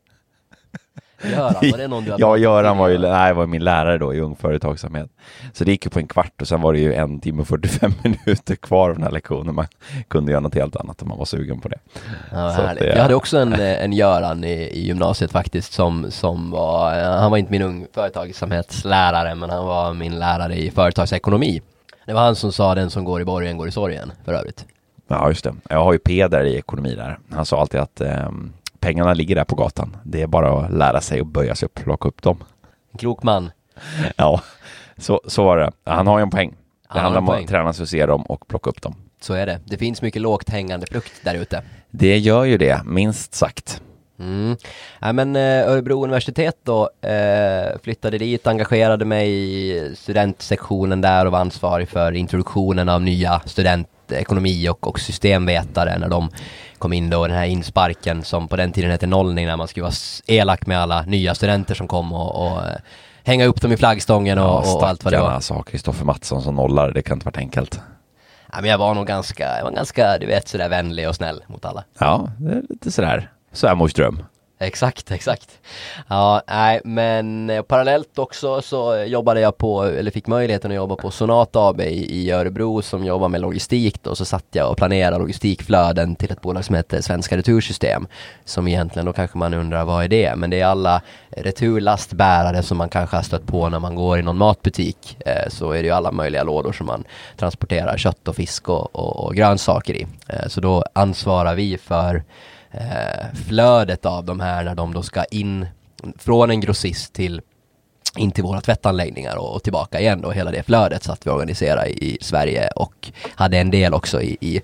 Göran, var det någon du hade Ja, Göran var ju nej, var min lärare då i Ung Företagsamhet. Så det gick ju på en kvart och sen var det ju en timme och 45 minuter kvar av den här lektionen. Man kunde göra något helt annat om man var sugen på det. Ja, att det- Jag hade också en, eh, en Göran i, i gymnasiet faktiskt som, som var, eh, han var inte min ung företagsamhetslärare men han var min lärare i företagsekonomi. Det var han som sa den som går i borgen går i sorgen för övrigt. Ja, just det. Jag har ju Peder i ekonomi där. Han sa alltid att ehm, pengarna ligger där på gatan. Det är bara att lära sig och böja sig och plocka upp dem. En klok man. Ja, så, så var det. Han har ju en poäng. Det handlar om att träna sig och se dem och plocka upp dem. Så är det. Det finns mycket lågt hängande frukt där ute. Det gör ju det, minst sagt. Mm. Ja, men eh, Örebro universitet då, eh, flyttade dit, engagerade mig i studentsektionen där och var ansvarig för introduktionen av nya studentekonomi och, och systemvetare när de kom in då, den här insparken som på den tiden hette nollning när man skulle vara elak med alla nya studenter som kom och, och eh, hänga upp dem i flaggstången och, och, och allt vad det var. Alltså, Kristoffer Mattsson som nollar, det kan inte varit enkelt. Ja, men jag var nog ganska, jag var ganska, du vet, sådär vänlig och snäll mot alla. Ja, det är lite sådär, så. Exakt, exakt. Ja, nej, men eh, parallellt också så jobbade jag på, eller fick möjligheten att jobba på Sonat AB i, i Örebro som jobbar med logistik då, så satt jag och planerade logistikflöden till ett bolag som heter Svenska Retursystem. Som egentligen, då kanske man undrar vad är det? Men det är alla returlastbärare som man kanske har stött på när man går i någon matbutik. Eh, så är det ju alla möjliga lådor som man transporterar kött och fisk och, och, och grönsaker i. Eh, så då ansvarar vi för eh, flödet av de här när de då ska in från en grossist till in till våra tvättanläggningar och, och tillbaka igen då, hela det flödet så att vi organiserar i, i Sverige och hade en del också i, i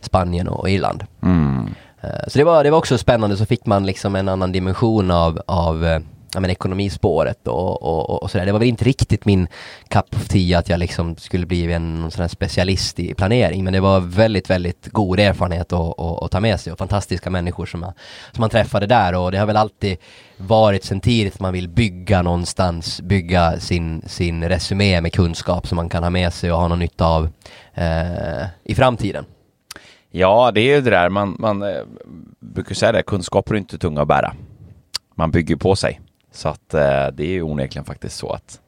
Spanien och Irland. Mm. Eh, så det var, det var också spännande, så fick man liksom en annan dimension av, av eh, ja, men ekonomispåret och, och, och sådär. Det var väl inte riktigt min cup of tea att jag liksom skulle bli en sån här specialist i planering. Men det var väldigt, väldigt god erfarenhet att, ta med sig och fantastiska människor som, jag, som man träffade där. Och det har väl alltid varit sen tidigt att man vill bygga någonstans, bygga sin, sin resumé med kunskap som man kan ha med sig och ha någon nytta av eh, i framtiden. Ja, det är ju det där man, man eh, brukar säga det, kunskaper är inte tunga att bära. Man bygger på sig. Så att eh, det är ju onekligen faktiskt så att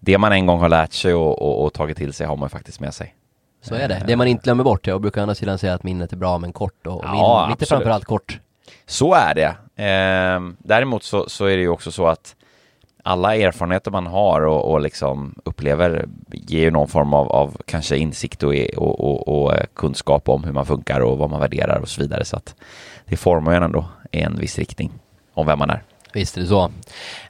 det man en gång har lärt sig och, och, och tagit till sig har man faktiskt med sig. Så är det. Det man inte glömmer bort, jag brukar andra sidan säga att minnet är bra men kort och ja, min, lite framförallt kort. Så är det. Eh, däremot så, så är det ju också så att alla erfarenheter man har och, och liksom upplever ger ju någon form av, av kanske insikt och, och, och, och, eh, kunskap om hur man funkar och vad man värderar och så vidare. Så att det formar ju ändå i en viss riktning om vem man är. Visst är det så. Eh,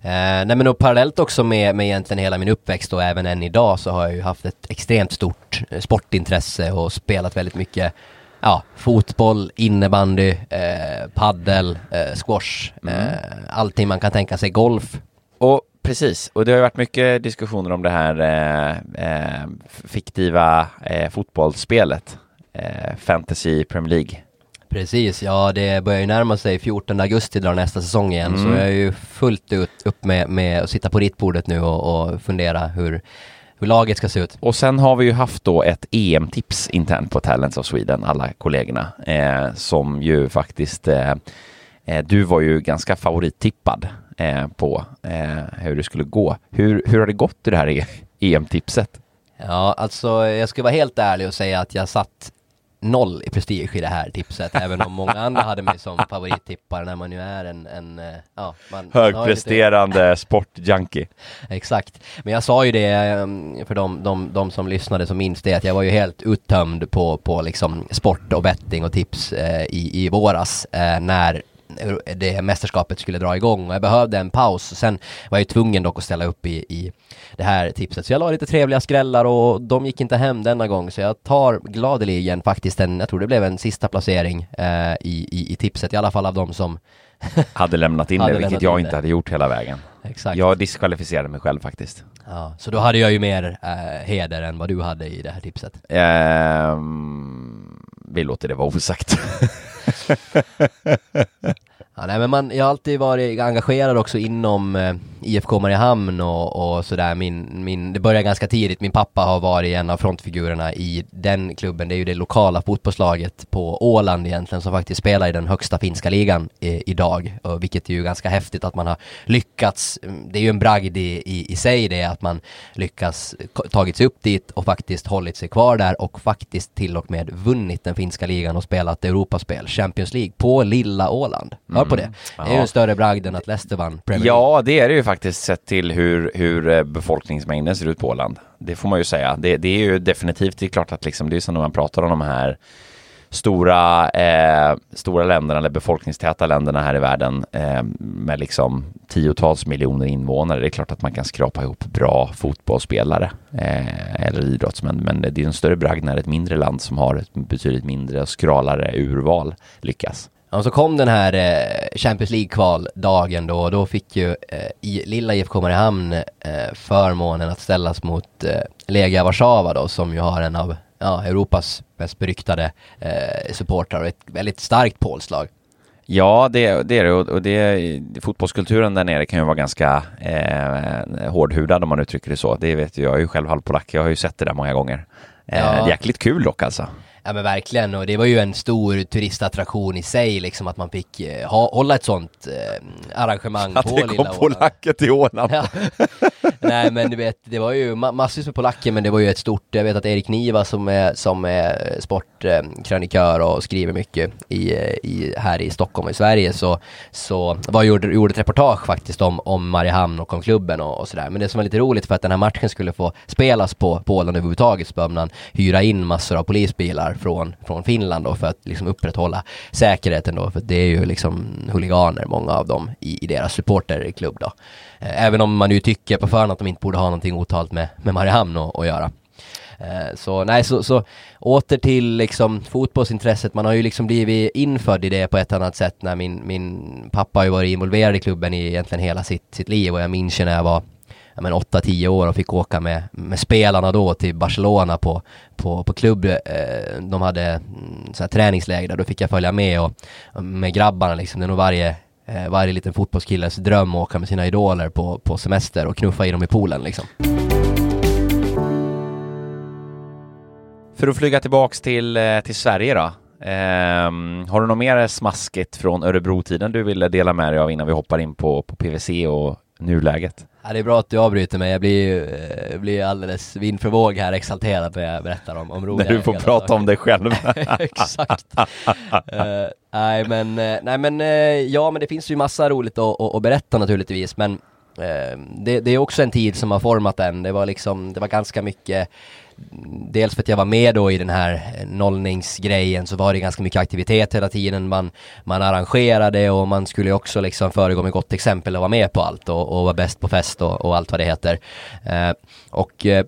nej men och parallellt också med, med egentligen hela min uppväxt och även än idag så har jag ju haft ett extremt stort eh, sportintresse och spelat väldigt mycket ja, fotboll, innebandy, eh, paddel, eh, squash, mm. eh, allting man kan tänka sig, golf. Och precis, och det har ju varit mycket diskussioner om det här eh, eh fiktiva eh, fotbollsspelet, Fantasy Premier League. Precis, ja det börjar ju närma sig 14 augusti drar nästa säsong igen mm. så jag är ju fullt ut upp med, med att sitta på ritbordet nu och, och fundera hur hur laget ska se ut. Och sen har vi ju haft då ett EM-tips internt på Talents of Sweden, alla kollegorna, eh, som ju faktiskt eh, eh du var ju ganska favorittippad eh, på eh, hur det skulle gå. Hur, hur har det gått i det här EM-tipset? Ja, alltså jag ska vara helt ärlig och säga att jag satt noll i prestige i det här tipset, även om många andra hade mig som favorittippare när man ju är en, en eh, ja, man, Högpresterande lite... sportjunkie. Exakt. Men jag sa ju det ehm, för de, de, de som lyssnade som minns det, att jag var ju helt uttömd på, på liksom sport och betting och tips eh, i, i våras eh, när det mästerskapet skulle dra igång och jag behövde en paus. Sen var jag ju tvungen dock att ställa upp i, i det här tipset. Så jag la lite trevliga skrällar och de gick inte hem denna gång. Så jag tar gladeligen faktiskt en, jag tror det blev en sista placering eh, i, i, i tipset, i alla fall av de som hade lämnat in det, vilket jag inte hade gjort hela vägen. Exakt. Jag diskvalificerade mig själv faktiskt. Ja, så då hade jag ju mer eh, heder än vad du hade i det här tipset. Um, vi låter det vara osagt. Ja, nej, men man, jag har alltid varit engagerad också inom eh, IFK Mariehamn och, och sådär. Min, min, det började ganska tidigt. Min pappa har varit en av frontfigurerna i den klubben. Det är ju det lokala fotbollslaget på Åland egentligen som faktiskt spelar i den högsta finska ligan i, idag. Och vilket är ju ganska häftigt att man har lyckats. Det är ju en bragd i, i, i sig det att man lyckas tagit sig upp dit och faktiskt hållit sig kvar där och faktiskt till och med vunnit den finska ligan och spelat Europaspel, Champions League, på lilla Åland. Hör på det. Mm. Det är ju en större bragd än att Leicester vann Premier League. Ja, det är det ju faktiskt sett till hur, hur eh, befolkningsmängden ser ut på Åland. Det får man ju säga. Det, det är ju definitivt, det är klart att liksom, det är som när man pratar om de här stora, eh, stora länderna eller befolkningstäta länderna här i världen eh, med liksom tiotals miljoner invånare. Det är klart att man kan skrapa ihop bra fotbollsspelare eh, eller idrottsmän, men det är en större bragd när ett mindre land som har ett betydligt mindre och skralare urval lyckas. Och så kom den här eh, Champions League-kvaldagen då och då fick ju eh, i, lilla IFK Mariehamn eh, förmånen att ställas mot eh, Legia Warszawa då som ju har en av ja, Europas mest beryktade eh, supportrar och ett väldigt starkt pålslag. Ja, det, det är det och det, fotbollskulturen där nere kan ju vara ganska eh, hårdhudad om man uttrycker det så. Det vet ju, jag är ju själv halvpolack, jag har ju sett det där många gånger. Eh, Ja. Jäkligt kul dock alltså. Ja men verkligen och det var ju en stor turistattraktion i sig liksom att man fick eh, ha, hålla ett sånt eh, arrangemang Att på det lilla kom Åland. polacker till Åland. Ja. Nej men du vet, det var ju ma- massvis med polacker men det var ju ett stort, jag vet att Erik Niva som är, som är Eh, krönikör och skriver mycket i, eh, i, här i Stockholm och i Sverige så, så var gjorde, gjorde ett reportage faktiskt om, om Mariehamn och om klubben och, och sådär. Men det som var lite roligt för att den här matchen skulle få spelas på, på Åland överhuvudtaget så behövde man hyra in massor av polisbilar från, från Finland då för att liksom upprätthålla säkerheten då för det är ju liksom huliganer, många av dem i, i deras supporterklubb då. Eh, även om man ju tycker på förhand att de inte borde ha någonting otalt med, med Mariehamn att göra. Eh, så nej, så, så åter till liksom fotbollsintresset. Man har ju liksom blivit infödd i det på ett annat sätt när min, min pappa har ju varit involverad i klubben i egentligen hela sitt, sitt liv och jag minns ju när jag var ja, men 8-10 år och fick åka med, med spelarna då till Barcelona på, på, på klubb. Eh, de hade mm, så här träningsläger där, då fick jag följa med och med grabbarna liksom. Det är nog varje eh, varje liten fotbollskilles dröm att åka med sina idoler på, på semester och knuffa i dem i poolen liksom. För att flyga tillbaks till, eh, till Sverige då. Ehm, har du något mer smaskigt från Örebro-tiden du ville dela med dig av innan vi hoppar in på, på PVC och nuläget? Ja, det är bra att du avbryter mig, jag blir eh, blir alldeles vind för våg här exalterad när jag berättar om, om roliga När du får prata saker. om dig själv. Exakt. Eh, nej men, nej men, ja men det finns ju massa roligt att, att, att berätta naturligtvis men eh, det, det är också en tid som har format en. Det var liksom, det var ganska mycket Dels för att jag var med då i den här eh, nollningsgrejen så var det ganska mycket aktivitet hela tiden. Man, man arrangerade och man skulle också liksom föregå med gott exempel och vara med på allt och, och vara bäst på fest och, och allt vad det heter. Eh, och eh,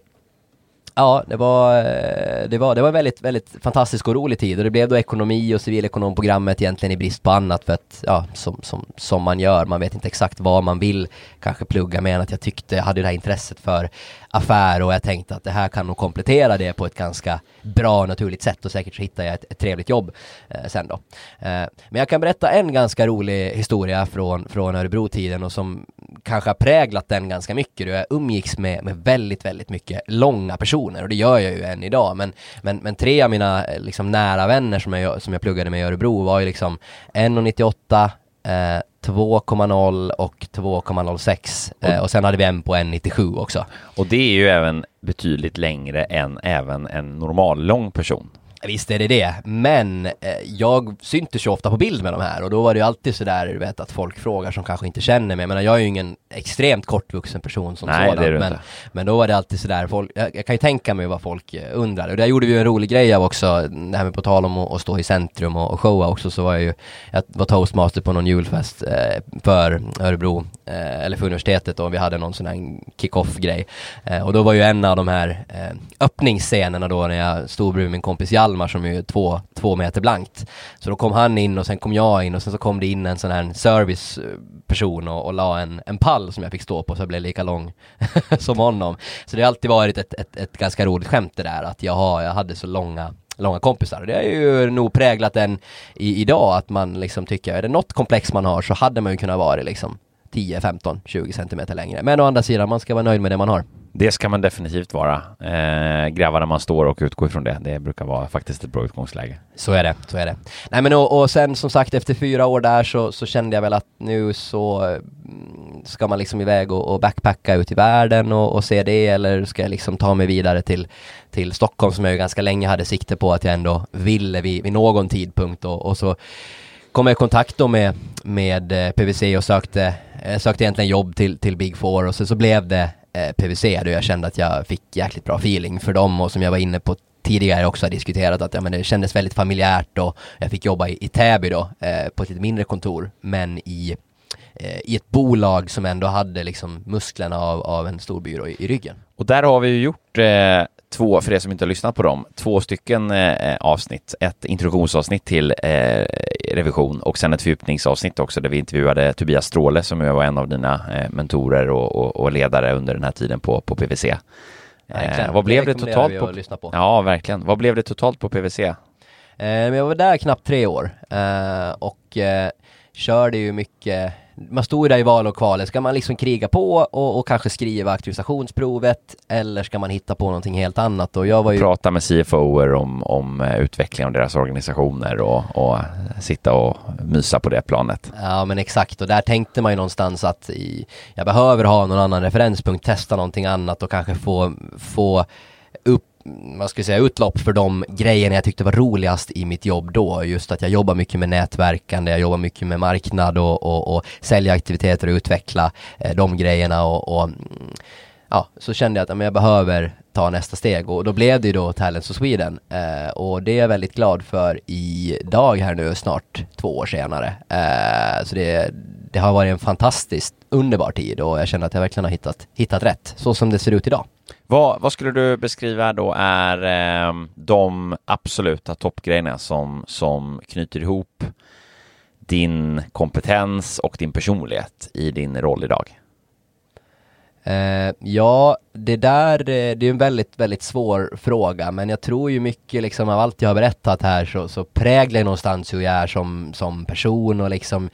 Ja, det var, eh, det var, det var en väldigt, väldigt fantastisk och rolig tid och det blev då ekonomi och civilekonomprogrammet egentligen i brist på annat för att, ja, som, som, som man gör, man vet inte exakt vad man vill kanske plugga med än att jag tyckte, jag hade det här intresset för affär och jag tänkte att det här kan nog komplettera det på ett ganska bra och naturligt sätt och säkert så hittar jag ett, ett trevligt jobb eh, sen då. Eh, men jag kan berätta en ganska rolig historia från, från Örebro-tiden och som kanske har präglat den ganska mycket. då Jag umgicks med, med väldigt, väldigt mycket långa personer och det gör jag ju än idag. Men, men, men tre av mina eh, liksom, nära vänner som jag, som jag pluggade med i Örebro var ju liksom 1,98 eh, 2,0 och 2,06 eh, och sen hade vi en på 1,97 också. och det är ju även betydligt längre än även en normal lång person. Visst är det det, men eh, jag syntes ju ofta på bild med de här och då var det ju alltid sådär, du vet att folk frågar som kanske inte känner mig. Men jag är ju ingen extremt kortvuxen person som Nej, sådan. men, men då var det alltid sådär, folk, jag, jag kan ju tänka mig vad folk eh, undrar. Och där gjorde vi ju en rolig grej av också, det här med på tal om att, att stå i centrum och, och showa också, så var jag ju, jag var toastmaster på någon julfest eh, för Örebro, eh, eller för universitetet och vi hade någon sån här kick-off grej. Eh, och då var ju en av de här eh, öppningsscenerna då när jag stod bredvid min kompis Hjalmar som är ju två, två meter blankt. Så då kom han in och sen kom jag in och sen så kom det in en sån här serviceperson och, och la en, en pall som jag fick stå på så jag blev lika lång som honom. Så det har alltid varit ett, ett, ett ganska roligt skämt det där att jag, har, jag hade så långa långa kompisar. Det har ju nog präglat en i, idag att man liksom tycker, är det något komplex man har så hade man ju kunnat vara liksom 10, 15, 20 centimeter längre. Men å andra sidan, man ska vara nöjd med det man har. Det ska man definitivt vara. Eh, gräva där man står och utgå ifrån det. Det brukar vara faktiskt ett bra utgångsläge. Så är det, så är det. Nej men och, och sen som sagt efter fyra år där så, så kände jag väl att nu så mm, ska man liksom iväg och, och backpacka ut i världen och, och se det eller ska jag liksom ta mig vidare till, till Stockholm som jag ju ganska länge hade sikte på att jag ändå ville vid, vid någon tidpunkt och, och så kom jag i kontakt då med, med eh, PVC och sökte, eh, sökte egentligen jobb till, till Big Four och så, så blev det eh, PVC då jag kände att jag fick jäkligt bra feeling för dem och som jag var inne på tidigare också har diskuterat att ja, men det kändes väldigt familjärt och jag fick jobba i, i Täby då eh, på ett lite mindre kontor men i, eh, i ett bolag som ändå hade liksom musklerna av, av en stor byrå i, i ryggen. Och där har vi ju gjort eh, två, för er som inte har lyssnat på dem, två stycken eh, avsnitt. Ett introduktionsavsnitt till eh, revision och sen ett fördjupningsavsnitt också där vi intervjuade Tobias Stråle som ju var en av dina eh, mentorer och, och, och ledare under den här tiden på, på PVC. Eh, vad blev det rekommenderar totalt på? på. Ja, verkligen. Vad blev det totalt på PVC? Eh, jag var där knappt tre år eh, och eh, körde ju mycket man stod ju där i val och kvalet, ska man liksom kriga på och, och kanske skriva auktorisationsprovet eller ska man hitta på någonting helt annat? Och jag var ju... Prata med CFOer om, om eh, utveckling av deras organisationer och, och sitta och mysa på det planet. Ja men exakt och där tänkte man ju någonstans att i, jag behöver ha någon annan referenspunkt, testa någonting annat och kanske få, få vad ska jag säga, utlopp för de grejerna jag tyckte var roligast i mitt jobb då. Just att jag jobbar mycket med nätverkande, jag jobbar mycket med marknad och, och, och sälja aktiviteter och utveckla eh, de grejerna och, och mm, ja, så kände jag att men jag behöver ta nästa steg och då blev det ju då Talents of Sweden eh, och det är jag väldigt glad för idag här nu snart två år senare. Eh, så det, det har varit en fantastiskt underbar tid och jag känner att jag verkligen har hittat, hittat rätt så som det ser ut idag. Vad, vad skulle du beskriva då är eh, de absoluta toppgrejerna som, som knyter ihop din kompetens och din personlighet i din roll idag? Uh, ja, det där, eh, det är en väldigt, väldigt svår fråga, men jag tror ju mycket liksom av allt jag har berättat här så, så präglar någonstans hur jag är som, som person och liksom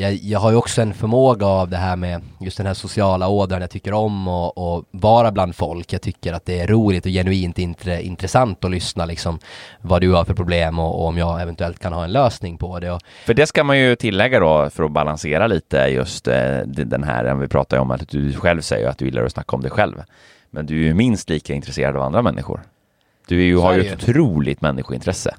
jag, jag har ju också en förmåga av det här med just den här sociala ådran jag tycker om och, och vara bland folk. Jag tycker att det är roligt och genuint intre, intressant att lyssna liksom vad du har för problem och, och, om jag eventuellt kan ha en lösning på det. Och... För det ska man ju tillägga då för att balansera lite just eh, den här, vi pratar ju om att du själv säger att du gillar att snacka om dig själv. Men du är ju minst lika intresserad av andra människor. Du är ju, har ju ett otroligt människointresse.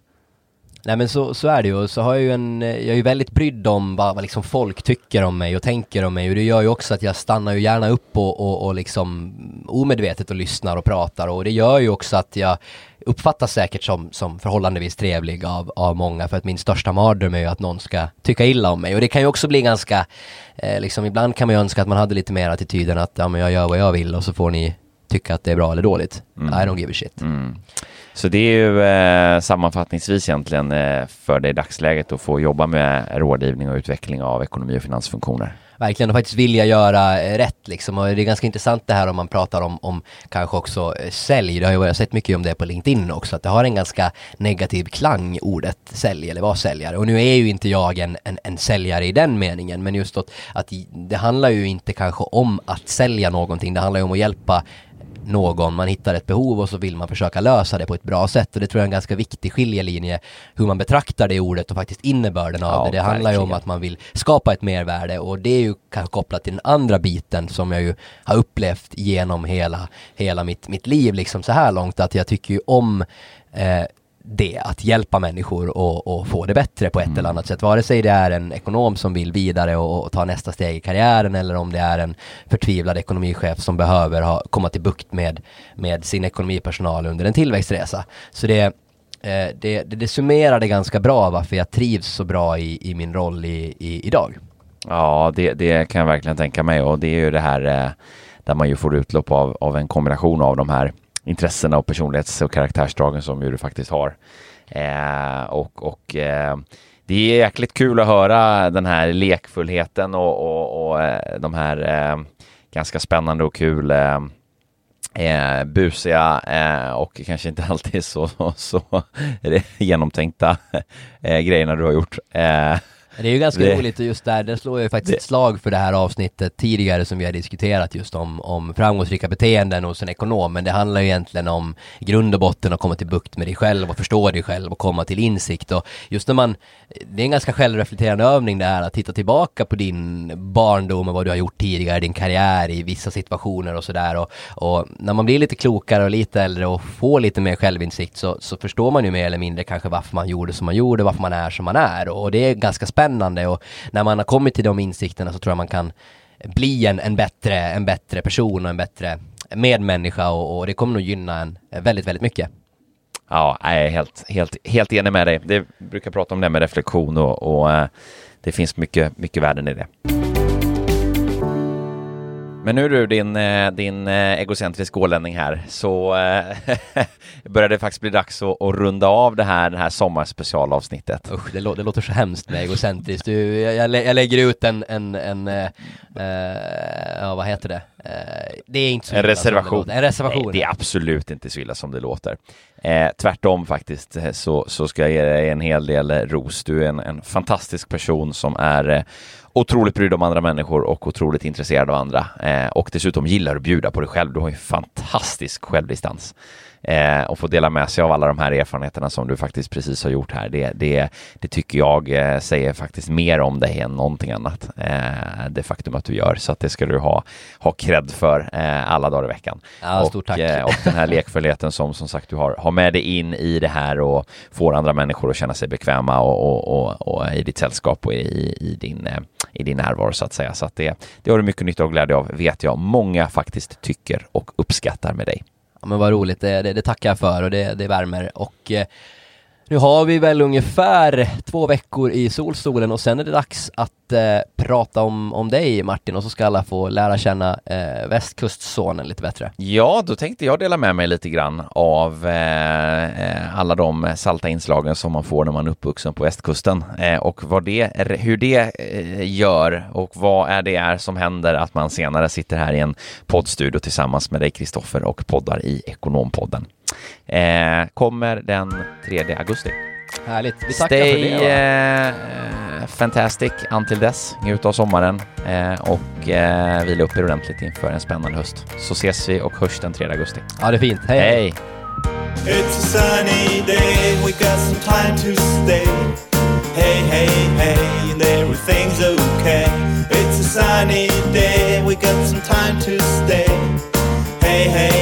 Nej men så, så är det ju, så har jag ju en, jag är ju väldigt brydd om vad, vad liksom folk tycker om mig och tänker om mig. Och det gör ju också att jag stannar ju gärna upp och, och, och liksom omedvetet och lyssnar och pratar. Och det gör ju också att jag uppfattas säkert som, som förhållandevis trevlig av, av många. För att min största mardröm är ju att någon ska tycka illa om mig. Och det kan ju också bli ganska, eh, liksom ibland kan man ju önska att man hade lite mer attityden att ja men jag gör vad jag vill och så får ni tycka att det är bra eller dåligt. Mm. I don't give a shit. Mm. Så det är ju eh, sammanfattningsvis egentligen eh, för dig i dagsläget att få jobba med rådgivning och utveckling av ekonomi och finansfunktioner. Verkligen, och faktiskt vilja göra eh, rätt liksom. Och det är ganska intressant det här om man pratar om, om kanske också eh, sälj. Det har jag sett mycket om det på LinkedIn också, att det har en ganska negativ klang, ordet sälj eller vara säljare. Och nu är ju inte jag en, en, en säljare i den meningen, men just att, att det handlar ju inte kanske om att sälja någonting, det handlar ju om att hjälpa någon, man hittar ett behov och så vill man försöka lösa det på ett bra sätt. Och det tror jag är en ganska viktig skiljelinje hur man betraktar det ordet och faktiskt innebörden av ja, det. Det handlar ju om att man vill skapa ett mervärde och det är ju kanske kopplat till den andra biten som jag ju har upplevt genom hela, hela mitt, mitt liv liksom så här långt att jag tycker ju om eh, det, att hjälpa människor och, och, få det bättre på ett mm. eller annat sätt. Vare sig det är en ekonom som vill vidare och, och, ta nästa steg i karriären eller om det är en förtvivlad ekonomichef som behöver ha, komma till bukt med, med sin ekonomipersonal under en tillväxtresa. Så det, eh, det, det, det summerar det ganska bra varför jag trivs så bra i, i min roll i, i, idag. Ja, det, det kan jag verkligen tänka mig och det är ju det här eh, där man ju får utlopp av, av en kombination av de här intressena och personlighets och karaktärsdragen som ju du faktiskt har. Eh, och och eh, det är jäkligt kul att höra den här lekfullheten och, och, och eh, de här eh, ganska spännande och kul eh, eh, busiga eh, och kanske inte alltid så, så, så genomtänkta eh, grejerna du har gjort. Eh, det är ju ganska det, roligt just där, det slår jag ju faktiskt det, ett slag för det här avsnittet tidigare som vi har diskuterat just om, om framgångsrika beteenden hos en ekonom. Men det handlar ju egentligen om grund och botten att komma till bukt med dig själv och förstå dig själv och komma till insikt. Och just när man, det är en ganska självreflekterande övning det här att titta tillbaka på din barndom och vad du har gjort tidigare, din karriär i vissa situationer och sådär. Och, och, när man blir lite klokare och lite äldre och får lite mer självinsikt så, så förstår man ju mer eller mindre kanske varför man gjorde som man gjorde, varför man är som man är. Och det är ganska spännande spännande och när man har kommit till de insikterna så tror jag man kan bli en, en, bättre, en bättre person och en bättre medmänniska och, och det kommer nog gynna en väldigt, väldigt mycket. Ja, jag är helt, helt, helt enig med dig. Det brukar prata om det med reflektion och, och eh, det finns mycket, mycket värden i det. Men nu du, din, eh, din eh, egocentrisk ålänning här, så äh, börjar det faktiskt bli dags att, att, runda av det här, det här sommarspecialavsnittet. Usch, det, lå det låter så hemskt med egocentriskt. Du, jag, jag, lägger ut en, en, en äh, äh, ja vad heter det, det är inte så en reservation. En reservation. Nej, det är absolut inte så illa som det låter. Eh, tvärtom faktiskt eh, så, så ska jag ge dig en hel del ros. Du är en, en fantastisk person som är eh, otroligt brydd om andra människor och otroligt intresserad av andra. Eh, och dessutom gillar att bjuda på dig själv. Du har ju fantastisk självdistans eh, och få dela med sig av alla de här erfarenheterna som du faktiskt precis har gjort här. Det, det, det tycker jag eh, säger faktiskt mer om dig än någonting annat. Eh, det faktum att du gör, så att det ska du ha, ha cred för eh, alla dagar i veckan. Ja, tack. Eh, och den här lekfullheten som som sagt du har, har med dig in i det här och får andra människor att känna sig bekväma och, och, och, och i ditt sällskap och i, i, din, eh, i din närvaro så att säga. Så att det, det har du mycket nytta och glädje av, vet jag. Många faktiskt tycker och uppskattar med dig. Ja men vad roligt, det, det, det tackar jag för och det, det värmer och eh, nu har vi väl ungefär två veckor i solstolen och sen är det dags att eh, prata om, om dig Martin och så ska alla få lära känna eh, västkustsonen lite bättre. Ja, då tänkte jag dela med mig lite grann av eh, eh alla de salta inslagen som man får när man är uppvuxen på västkusten eh, och vad det, hur det eh, gör och vad är det är som händer att man senare sitter här i en poddstudio tillsammans med dig Kristoffer och poddar i Ekonompodden. Eh, kommer den 3 augusti. Härligt. Vi tackar Stay, för det. Stay eh, fantastic until dess. Njut av sommaren eh, och eh, vila upp er ordentligt inför en spännande höst. Så ses vi och hörs den 3 augusti. Ja, det är fint. Hej! Hej. It's a sunny day, we got some time to stay. Hey, hey, hey, there everything's okay. It's a sunny day, we got some time to stay. Hey, hey.